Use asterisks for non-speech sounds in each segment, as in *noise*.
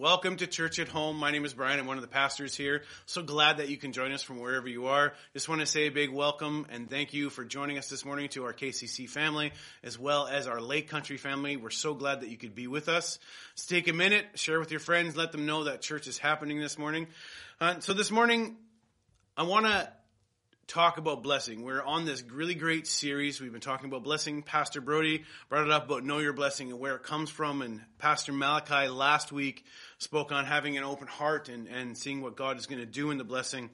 Welcome to Church at Home. My name is Brian. I'm one of the pastors here. So glad that you can join us from wherever you are. Just want to say a big welcome and thank you for joining us this morning to our KCC family as well as our Lake Country family. We're so glad that you could be with us. So take a minute, share with your friends, let them know that church is happening this morning. Uh, so this morning, I want to talk about blessing. We're on this really great series. We've been talking about blessing. Pastor Brody brought it up about know your blessing and where it comes from. And Pastor Malachi last week spoke on having an open heart and, and seeing what God is going to do in the blessing.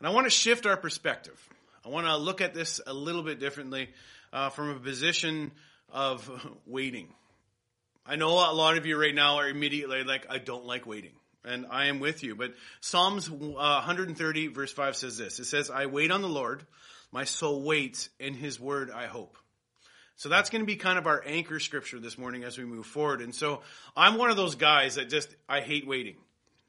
And I want to shift our perspective. I want to look at this a little bit differently uh, from a position of *laughs* waiting. I know a lot of you right now are immediately like, I don't like waiting and I am with you. But Psalms uh, 130 verse 5 says this. It says, I wait on the Lord. My soul waits in his word I hope. So that's going to be kind of our anchor scripture this morning as we move forward. And so I'm one of those guys that just, I hate waiting.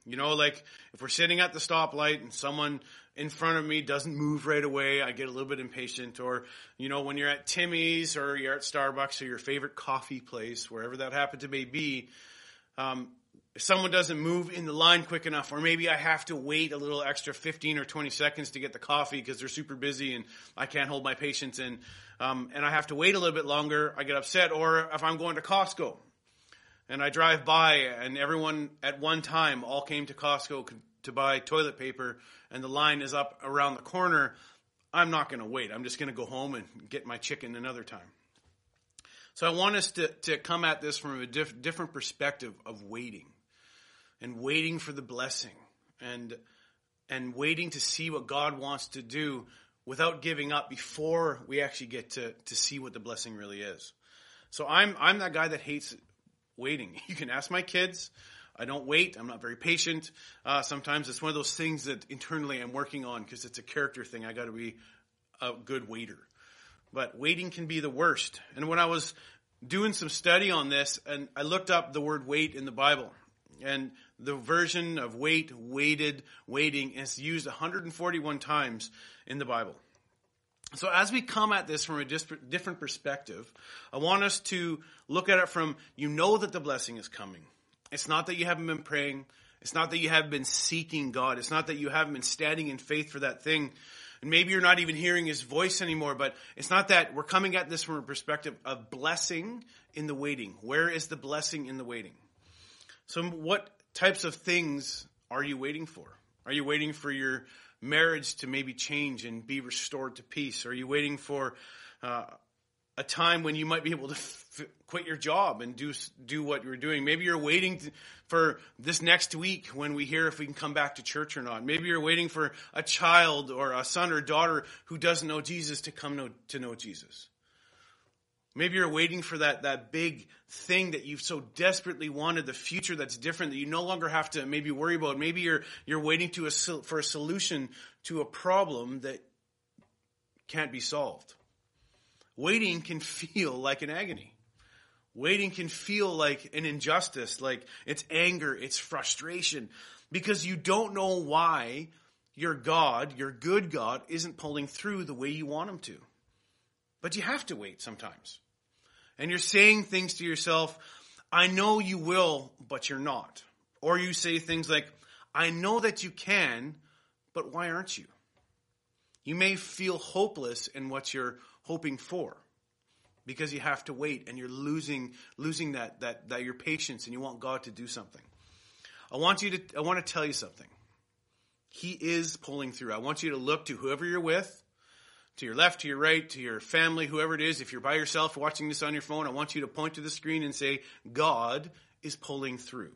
You know, like if we're sitting at the stoplight and someone in front of me doesn't move right away, I get a little bit impatient. Or, you know, when you're at Timmy's or you're at Starbucks or your favorite coffee place, wherever that happens to may be, um, if someone doesn't move in the line quick enough, or maybe I have to wait a little extra 15 or 20 seconds to get the coffee because they're super busy and I can't hold my patience in, um, and I have to wait a little bit longer, I get upset. Or if I'm going to Costco and I drive by and everyone at one time all came to Costco to buy toilet paper and the line is up around the corner, I'm not going to wait. I'm just going to go home and get my chicken another time. So I want us to, to come at this from a diff, different perspective of waiting and waiting for the blessing and and waiting to see what God wants to do without giving up before we actually get to, to see what the blessing really is. So I'm I'm that guy that hates waiting. *laughs* You can ask my kids. I don't wait. I'm not very patient. Uh, sometimes it's one of those things that internally I'm working on because it's a character thing. I got to be a good waiter. But waiting can be the worst. And when I was doing some study on this, and I looked up the word wait in the Bible, and the version of wait, waited, waiting is used 141 times in the Bible. So as we come at this from a different perspective, I want us to look at it from you know that the blessing is coming. It's not that you haven't been praying. It's not that you haven't been seeking God. It's not that you haven't been standing in faith for that thing. And maybe you're not even hearing his voice anymore, but it's not that. We're coming at this from a perspective of blessing in the waiting. Where is the blessing in the waiting? So what types of things are you waiting for? Are you waiting for your marriage to maybe change and be restored to peace? Are you waiting for uh, a time when you might be able to f- quit your job and do do what you're doing? Maybe you're waiting to, for this next week when we hear if we can come back to church or not. Maybe you're waiting for a child or a son or daughter who doesn't know Jesus to come know, to know Jesus. Maybe you're waiting for that, that big thing that you've so desperately wanted, the future that's different that you no longer have to maybe worry about. Maybe you're, you're waiting to a, for a solution to a problem that can't be solved. Waiting can feel like an agony. Waiting can feel like an injustice, like it's anger, it's frustration, because you don't know why your God, your good God, isn't pulling through the way you want him to. But you have to wait sometimes and you're saying things to yourself, I know you will, but you're not. Or you say things like, I know that you can, but why aren't you? You may feel hopeless in what you're hoping for because you have to wait and you're losing losing that that that your patience and you want God to do something. I want you to I want to tell you something. He is pulling through. I want you to look to whoever you're with to your left, to your right, to your family, whoever it is. If you're by yourself watching this on your phone, I want you to point to the screen and say, God is pulling through.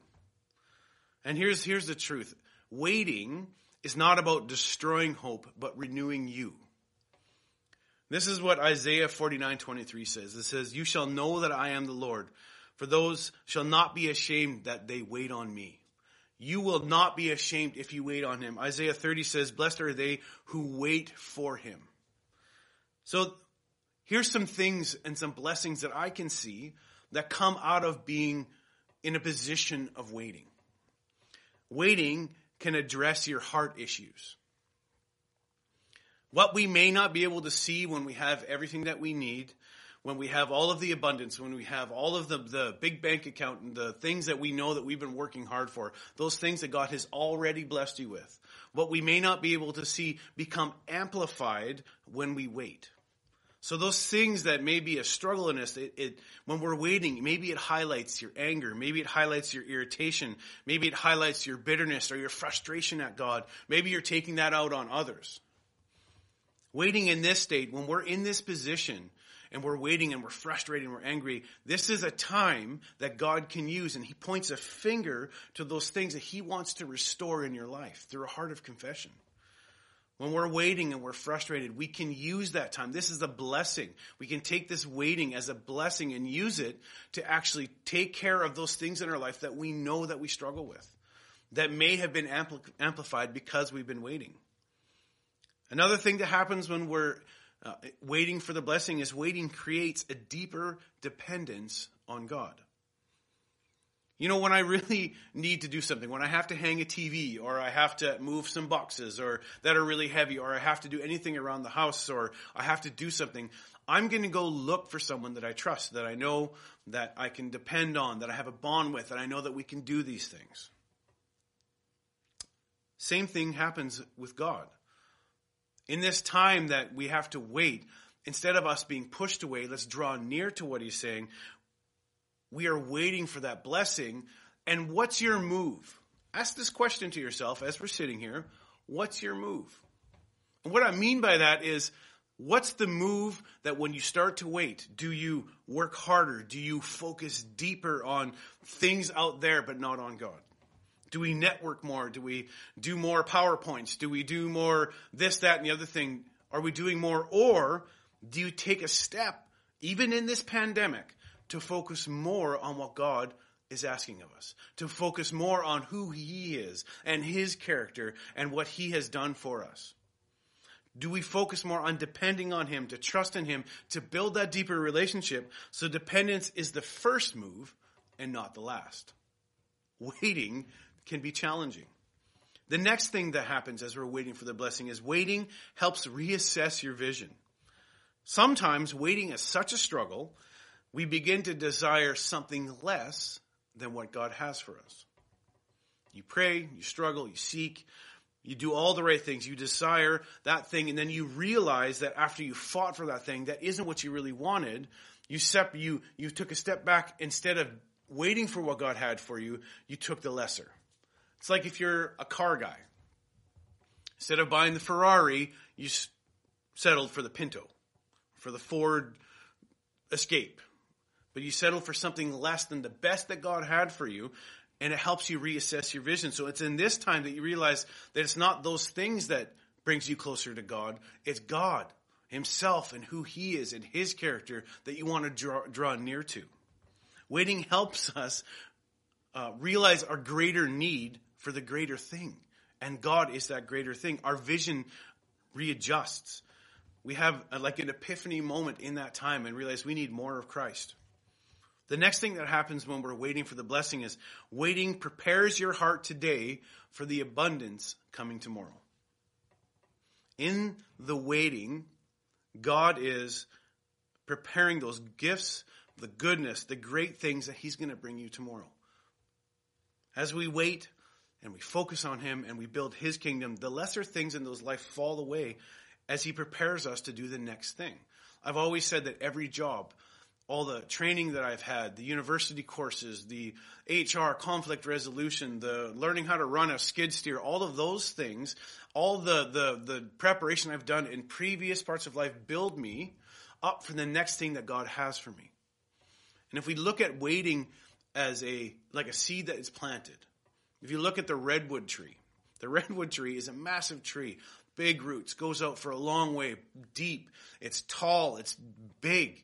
And here's, here's the truth. Waiting is not about destroying hope, but renewing you. This is what Isaiah 49, 23 says. It says, You shall know that I am the Lord, for those shall not be ashamed that they wait on me. You will not be ashamed if you wait on him. Isaiah 30 says, Blessed are they who wait for him. So here's some things and some blessings that I can see that come out of being in a position of waiting. Waiting can address your heart issues. What we may not be able to see when we have everything that we need, when we have all of the abundance, when we have all of the, the big bank account and the things that we know that we've been working hard for, those things that God has already blessed you with, what we may not be able to see become amplified when we wait. So those things that may be a struggle in us, it, it, when we're waiting, maybe it highlights your anger, maybe it highlights your irritation, maybe it highlights your bitterness or your frustration at God. Maybe you're taking that out on others. Waiting in this state, when we're in this position and we're waiting and we're frustrated and we're angry, this is a time that God can use and He points a finger to those things that He wants to restore in your life through a heart of confession. When we're waiting and we're frustrated, we can use that time. This is a blessing. We can take this waiting as a blessing and use it to actually take care of those things in our life that we know that we struggle with, that may have been ampli- amplified because we've been waiting. Another thing that happens when we're uh, waiting for the blessing is waiting creates a deeper dependence on God. You know, when I really *laughs* need to do something, when I have to hang a TV or I have to move some boxes or that are really heavy or I have to do anything around the house or I have to do something, I'm going to go look for someone that I trust, that I know that I can depend on, that I have a bond with, that I know that we can do these things. Same thing happens with God. In this time that we have to wait, instead of us being pushed away, let's draw near to what he's saying. We are waiting for that blessing. And what's your move? Ask this question to yourself as we're sitting here. What's your move? And what I mean by that is, what's the move that when you start to wait, do you work harder? Do you focus deeper on things out there but not on God? Do we network more? Do we do more PowerPoints? Do we do more this, that, and the other thing? Are we doing more? Or do you take a step, even in this pandemic, to focus more on what God is asking of us, to focus more on who He is and His character and what He has done for us? Do we focus more on depending on Him, to trust in Him, to build that deeper relationship? So dependence is the first move and not the last. Waiting can be challenging. The next thing that happens as we're waiting for the blessing is waiting helps reassess your vision. Sometimes waiting is such a struggle, we begin to desire something less than what God has for us. You pray, you struggle, you seek, you do all the right things, you desire that thing, and then you realize that after you fought for that thing, that isn't what you really wanted. You step, you, you took a step back instead of waiting for what God had for you, you took the lesser. It's like if you're a car guy. Instead of buying the Ferrari, you settled for the Pinto, for the Ford Escape. But you settled for something less than the best that God had for you, and it helps you reassess your vision. So it's in this time that you realize that it's not those things that brings you closer to God. It's God himself and who he is and his character that you want to draw, draw near to. Waiting helps us uh, realize our greater need for the greater thing. And God is that greater thing. Our vision readjusts. We have a, like an epiphany moment in that time and realize we need more of Christ. The next thing that happens when we're waiting for the blessing is waiting prepares your heart today for the abundance coming tomorrow. In the waiting, God is preparing those gifts, the goodness, the great things that He's going to bring you tomorrow. As we wait, and we focus on Him and we build His kingdom, the lesser things in those life fall away as He prepares us to do the next thing. I've always said that every job, all the training that I've had, the university courses, the HR conflict resolution, the learning how to run a skid steer, all of those things, all the, the, the preparation I've done in previous parts of life build me up for the next thing that God has for me. And if we look at waiting as a, like a seed that is planted, if you look at the redwood tree, the *laughs* redwood tree is a massive tree, big roots, goes out for a long way, deep. It's tall, it's big.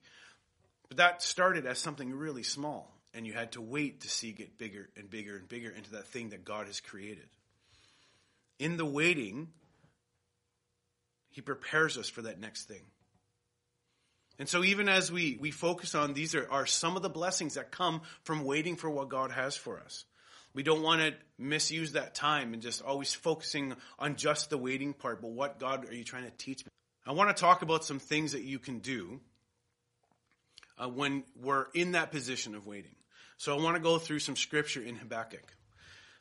But that started as something really small, and you had to wait to see it get bigger and bigger and bigger into that thing that God has created. In the waiting, He prepares us for that next thing. And so even as we, we focus on these are, are some of the blessings that come from waiting for what God has for us. We don't want to misuse that time and just always focusing on just the waiting part, but what God are you trying to teach me? I want to talk about some things that you can do uh, when we're in that position of waiting. So I want to go through some scripture in Habakkuk.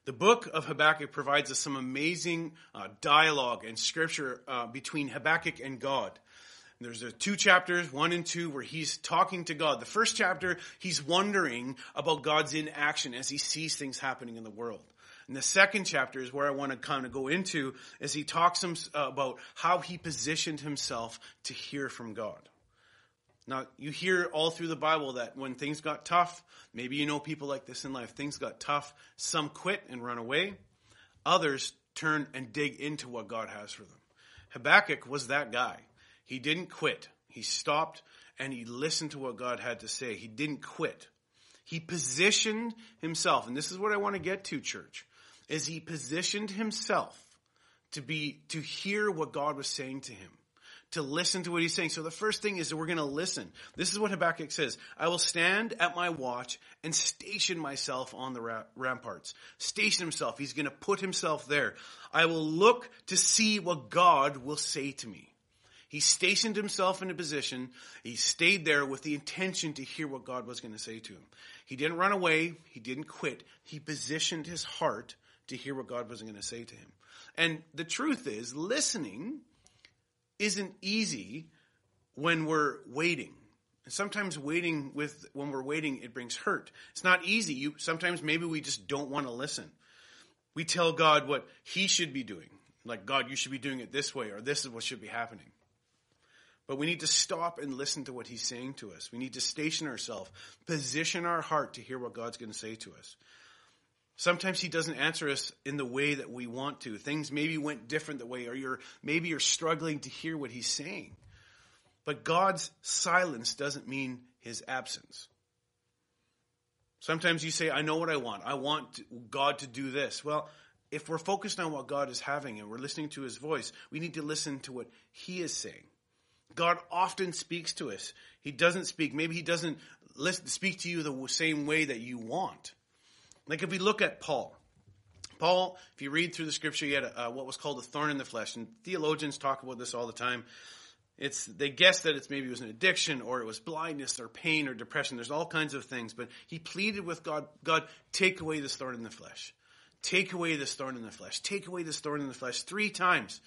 The book of Habakkuk provides us some amazing uh, dialogue and scripture uh, between Habakkuk and God. There's two chapters, one and two, where he's talking to God. The first chapter, he's wondering about God's inaction as he sees things happening in the world. And the second chapter is where I want to kind of go into as he talks uh, about how he positioned himself to hear from God. Now, you hear all through the Bible that when things got tough, maybe you know people like this in life, things got tough, some quit and run away, others turn and dig into what God has for them. Habakkuk was that guy. He didn't quit. He stopped and he listened to what God had to say. He didn't quit. He positioned himself, and this is what I want to get to, church, is he positioned himself to be, to hear what God was saying to him to listen to what he's saying. So the first thing is that we're going to listen. This is what Habakkuk says. I will stand at my watch and station myself on the ramparts. Station himself. He's going to put himself there. I will look to see what God will say to me. He stationed himself in a position. He stayed there with the intention to hear what God was going to say to him. He didn't run away. He didn't quit. He positioned his heart to hear what God was going to say to him. And the truth is, listening isn't easy when we're waiting. And sometimes waiting with, when we're waiting, it brings hurt. It's not easy. You, sometimes maybe we just don't want to listen. We tell God what he should be doing. Like, God, you should be doing it this way, or this is what should be happening. But we need to stop and listen to what he's saying to us. We need to station ourselves, position our heart to hear what God's going to say to us. Sometimes he doesn't answer us in the way that we want to. Things maybe went different the way, or you're, maybe you're struggling to hear what he's saying. But God's silence doesn't mean his absence. Sometimes you say, I know what I want. I want God to do this. Well, if we're focused on what God is having and we're listening to his voice, we need to listen to what he is saying. God often speaks to us. He doesn't speak. Maybe he doesn't speak to you the same way that you want. Like if we look at Paul, Paul, if you read through the scripture, he had a, uh, what was called a thorn in the flesh, and theologians talk about this all the time. It's they guess that it's maybe it was an addiction or it was blindness or pain or depression. There's all kinds of things, but he pleaded with God, God, take away this thorn in the flesh. Take away this thorn in the flesh. Take away this thorn in the flesh three times.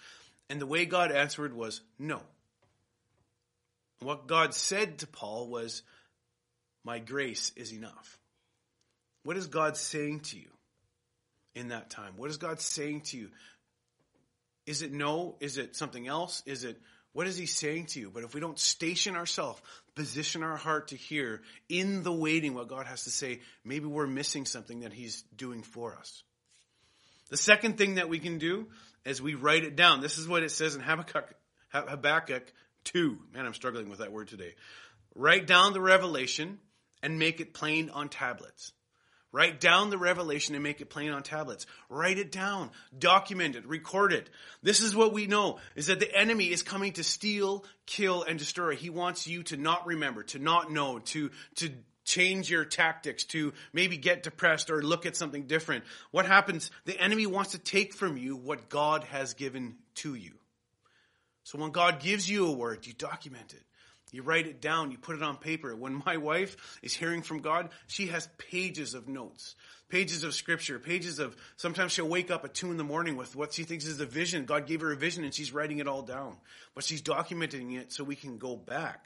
And the way God answered was no. What God said to Paul was, My grace is enough. What is God saying to you in that time? What is God saying to you? Is it no? Is it something else? Is it what is he saying to you? But if we don't station ourselves, position our heart to hear in the waiting what God has to say, maybe we're missing something that he's doing for us. The second thing that we can do is we write it down. This is what it says in Habakkuk, Habakkuk 2. Man, I'm struggling with that word today. Write down the revelation and make it plain on tablets. Write down the revelation and make it plain on tablets. Write it down. Document it. Record it. This is what we know is that the enemy is coming to steal, kill, and destroy. He wants you to not remember, to not know, to, to change your tactics, to maybe get depressed or look at something different. What happens? The enemy wants to take from you what God has given to you. So when God gives you a word, you document it. You write it down, you put it on paper. When my wife is hearing from God, she has pages of notes, pages of scripture, pages of, sometimes she'll wake up at two in the morning with what she thinks is a vision. God gave her a vision and she's writing it all down. But she's documenting it so we can go back.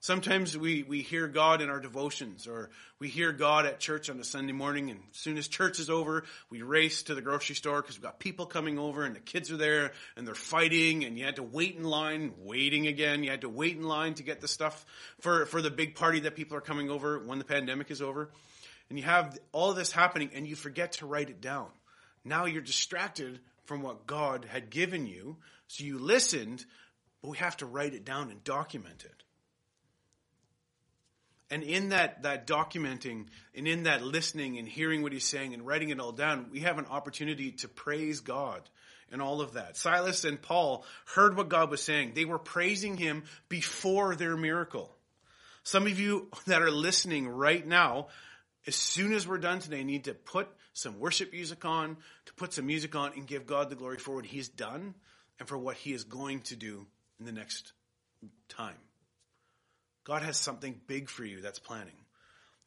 Sometimes we, we hear God in our devotions or we hear God at church on a Sunday morning and as soon as church is over, we race to the grocery store because we've got people coming over and the kids are there and they're fighting and you had to wait in line, waiting again. You had to wait in line to get the stuff for, for the big party that people are coming over when the pandemic is over. And you have all this happening and you forget to write it down. Now you're distracted from what God had given you. So you listened, but we have to write it down and document it. And in that, that documenting and in that listening and hearing what he's saying and writing it all down, we have an opportunity to praise God and all of that. Silas and Paul heard what God was saying. They were praising him before their miracle. Some of you that are listening right now, as soon as we're done today, need to put some worship music on, to put some music on and give God the glory for what he's done and for what he is going to do in the next time. God has something big for you that's planning.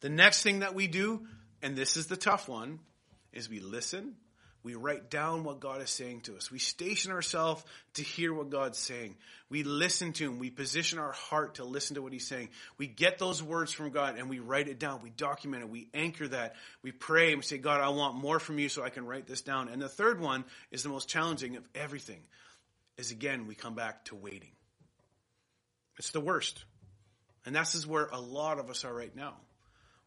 The next thing that we do, and this is the tough one, is we listen we write down what God is saying to us. We station ourselves to hear what God's saying. We listen to Him. We position our heart to listen to what He's saying. We get those words from God and we write it down. We document it. We anchor that. We pray and we say, God, I want more from you so I can write this down. And the third one is the most challenging of everything is again, we come back to waiting. It's the worst. And this is where a lot of us are right now.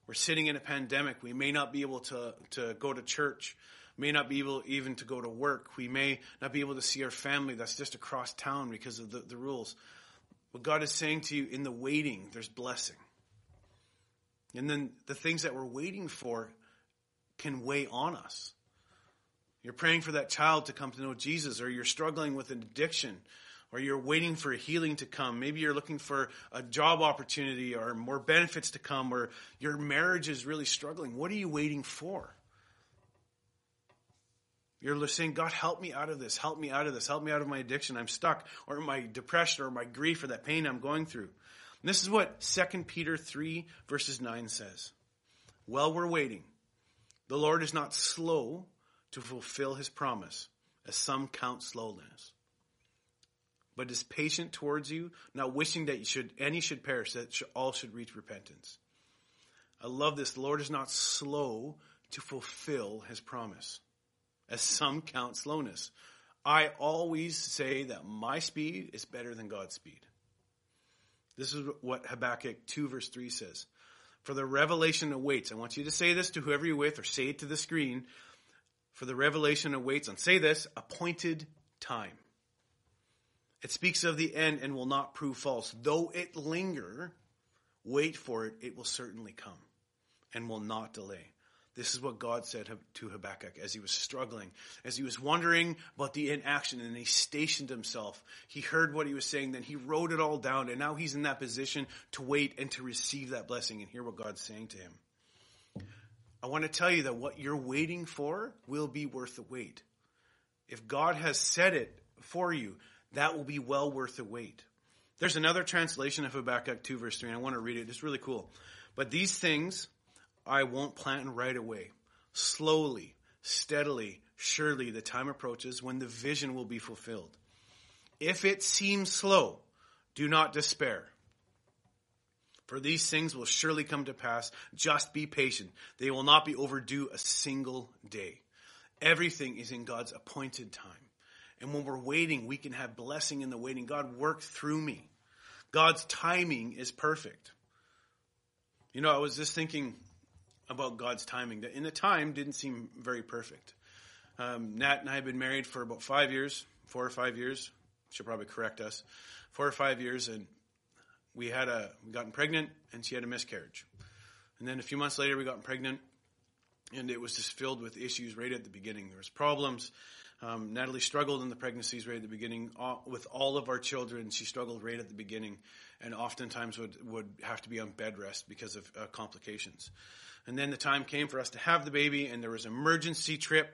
We're sitting in a pandemic. We may not be able to, to go to church may not be able even to go to work. We may not be able to see our family that's just across town because of the, the rules. What God is saying to you in the waiting, there's blessing. And then the things that we're waiting for can weigh on us. You're praying for that child to come to know Jesus, or you're struggling with an addiction, or you're waiting for healing to come. Maybe you're looking for a job opportunity or more benefits to come, or your marriage is really struggling. What are you waiting for? You're saying, God, help me out of this. Help me out of this. Help me out of my addiction. I'm stuck, or my depression, or my grief, or that pain I'm going through. And this is what 2 Peter 3, verses 9 says. While we're waiting, the Lord is not slow to fulfill his promise, as some count slowness, but is patient towards you, not wishing that you should, any should perish, that all should reach repentance. I love this. The Lord is not slow to fulfill his promise as some count slowness. I always say that my speed is better than God's speed. This is what Habakkuk 2 verse 3 says. For the revelation awaits. I want you to say this to whoever you're with or say it to the screen. For the revelation awaits, and say this, appointed time. It speaks of the end and will not prove false. Though it linger, wait for it, it will certainly come and will not delay. This is what God said to Habakkuk as he was struggling, as he was wondering about the inaction, and he stationed himself. He heard what he was saying, then he wrote it all down, and now he's in that position to wait and to receive that blessing and hear what God's saying to him. I want to tell you that what you're waiting for will be worth the wait. If God has said it for you, that will be well worth the wait. There's another translation of Habakkuk 2 verse 3, and I want to read it. It's really cool. But these things I won't plant right away. Slowly, steadily, surely the time approaches when the vision will be fulfilled. If it seems slow, do not despair. For these things will surely come to pass. Just be patient. They will not be overdue a single day. Everything is in God's appointed time. And when we're waiting, we can have blessing in the waiting. God, work through me. God's timing is perfect. You know, I was just thinking about God's timing. That in the time, didn't seem very perfect. Um, Nat and I have been married for about five years, four or five years. She'll probably correct us. Four or five years, and we had a we gotten pregnant, and she had a miscarriage. And then a few months later, we got pregnant, and it was just filled with issues right at the beginning. There was problems. Um, Natalie struggled in the pregnancies right at the beginning all, with all of our children. She struggled right at the beginning, and oftentimes would would have to be on bed rest because of uh, complications. And then the time came for us to have the baby, and there was an emergency trip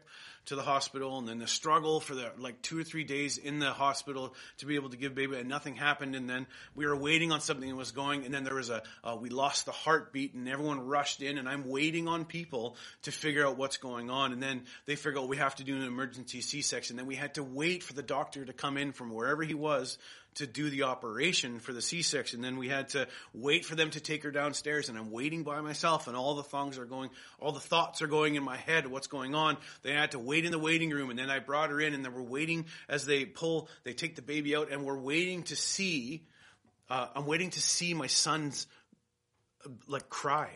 to the hospital, and then the struggle for the like two or three days in the hospital to be able to give baby, and nothing happened. And then we were waiting on something that was going, and then there was a uh, we lost the heartbeat, and everyone rushed in, and I'm waiting on people to figure out what's going on. And then they figure out we have to do an emergency C-section. Then we had to wait for the doctor to come in from wherever he was to do the operation for the C-section. Then we had to wait for them to take her downstairs and I'm waiting by myself and all the thongs are going, all the thoughts are going in my head, what's going on. They had to wait in the waiting room and then I brought her in and then we're waiting as they pull, they take the baby out and we're waiting to see, uh, I'm waiting to see my son's like cry.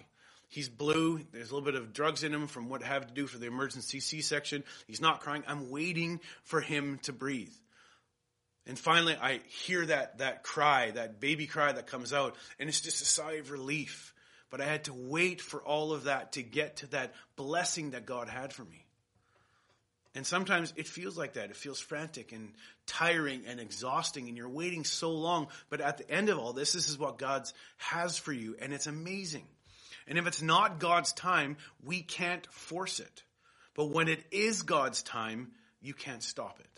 He's blue. There's a little bit of drugs in him from what I have to do for the emergency C-section. He's not crying. I'm waiting for him to breathe. And finally, I hear that, that cry, that baby cry that comes out, and it's just a sigh of relief. But I had to wait for all of that to get to that blessing that God had for me. And sometimes it feels like that. It feels frantic and tiring and exhausting, and you're waiting so long. But at the end of all this, this is what God has for you, and it's amazing. And if it's not God's time, we can't force it. But when it is God's time, you can't stop it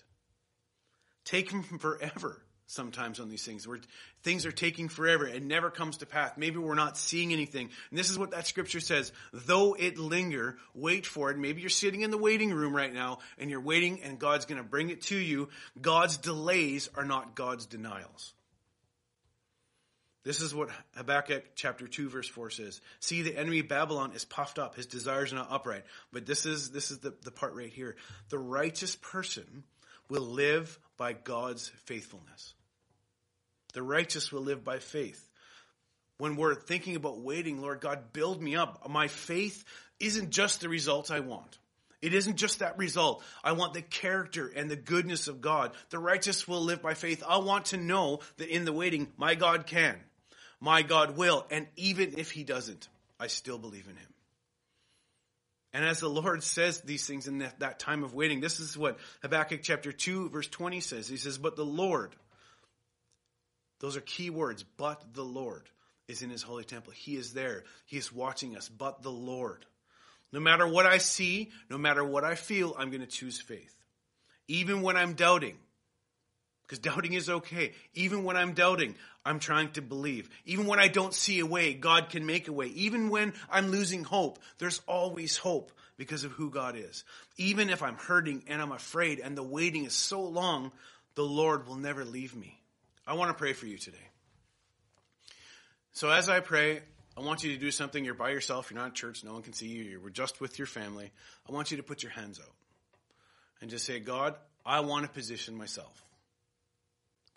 take him forever. Sometimes on these things where things are taking forever and never comes to pass. Maybe we're not seeing anything. And this is what that scripture says. Though it linger, wait for it. Maybe you're sitting in the waiting room right now and you're waiting and God's going to bring it to you. God's delays are not God's denials. This is what Habakkuk chapter 2 verse 4 says. See, the enemy Babylon is puffed up. His desires are not upright. But this is, this is the, the part right here. The righteous person will live by God's faithfulness. The righteous will live by faith. When we're thinking about waiting, Lord God, build me up. My faith isn't just the results I want. It isn't just that result. I want the character and the goodness of God. The righteous will live by faith. I want to know that in the waiting, my God can. My God will. And even if he doesn't, I still believe in him. And as the Lord says these things in that, that time of waiting, this is what Habakkuk chapter 2 verse 20 says. He says, but the Lord, those are key words. But the Lord is in his holy temple. He is there. He is watching us. But the Lord. No matter what I see, no matter what I feel, I'm going to choose faith. Even when I'm doubting. Because doubting is okay. Even when I'm doubting, I'm trying to believe. Even when I don't see a way, God can make a way. Even when I'm losing hope, there's always hope because of who God is. Even if I'm hurting and I'm afraid and the waiting is so long, the Lord will never leave me. I want to pray for you today. So as I pray, I want you to do something. You're by yourself. You're not in church. No one can see you. You're just with your family. I want you to put your hands out and just say, God, I want to position myself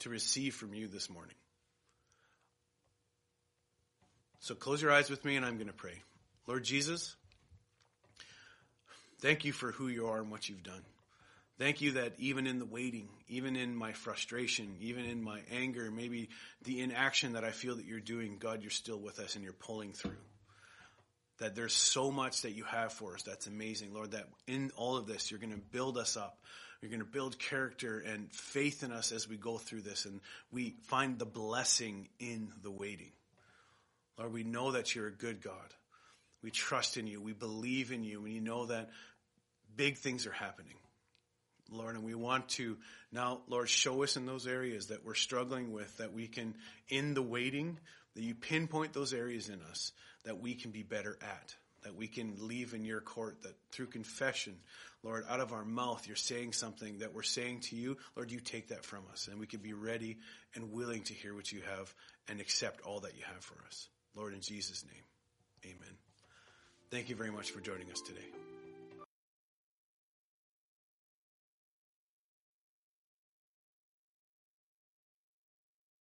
to receive from you this morning. So close your eyes with me and I'm going to pray. Lord Jesus, thank you for who you are and what you've done. Thank you that even in the waiting, even in my frustration, even in my anger, maybe the inaction that I feel that you're doing, God, you're still with us and you're pulling through. That there's so much that you have for us that's amazing, Lord, that in all of this, you're going to build us up. You're going to build character and faith in us as we go through this and we find the blessing in the waiting. Lord, we know that you're a good God. We trust in you. We believe in you. And you know that big things are happening. Lord, and we want to now, Lord, show us in those areas that we're struggling with, that we can, in the waiting, that you pinpoint those areas in us that we can be better at, that we can leave in your court, that through confession, Lord, out of our mouth, you're saying something that we're saying to you. Lord, you take that from us, and we can be ready and willing to hear what you have and accept all that you have for us. Lord, in Jesus' name, amen. Thank you very much for joining us today.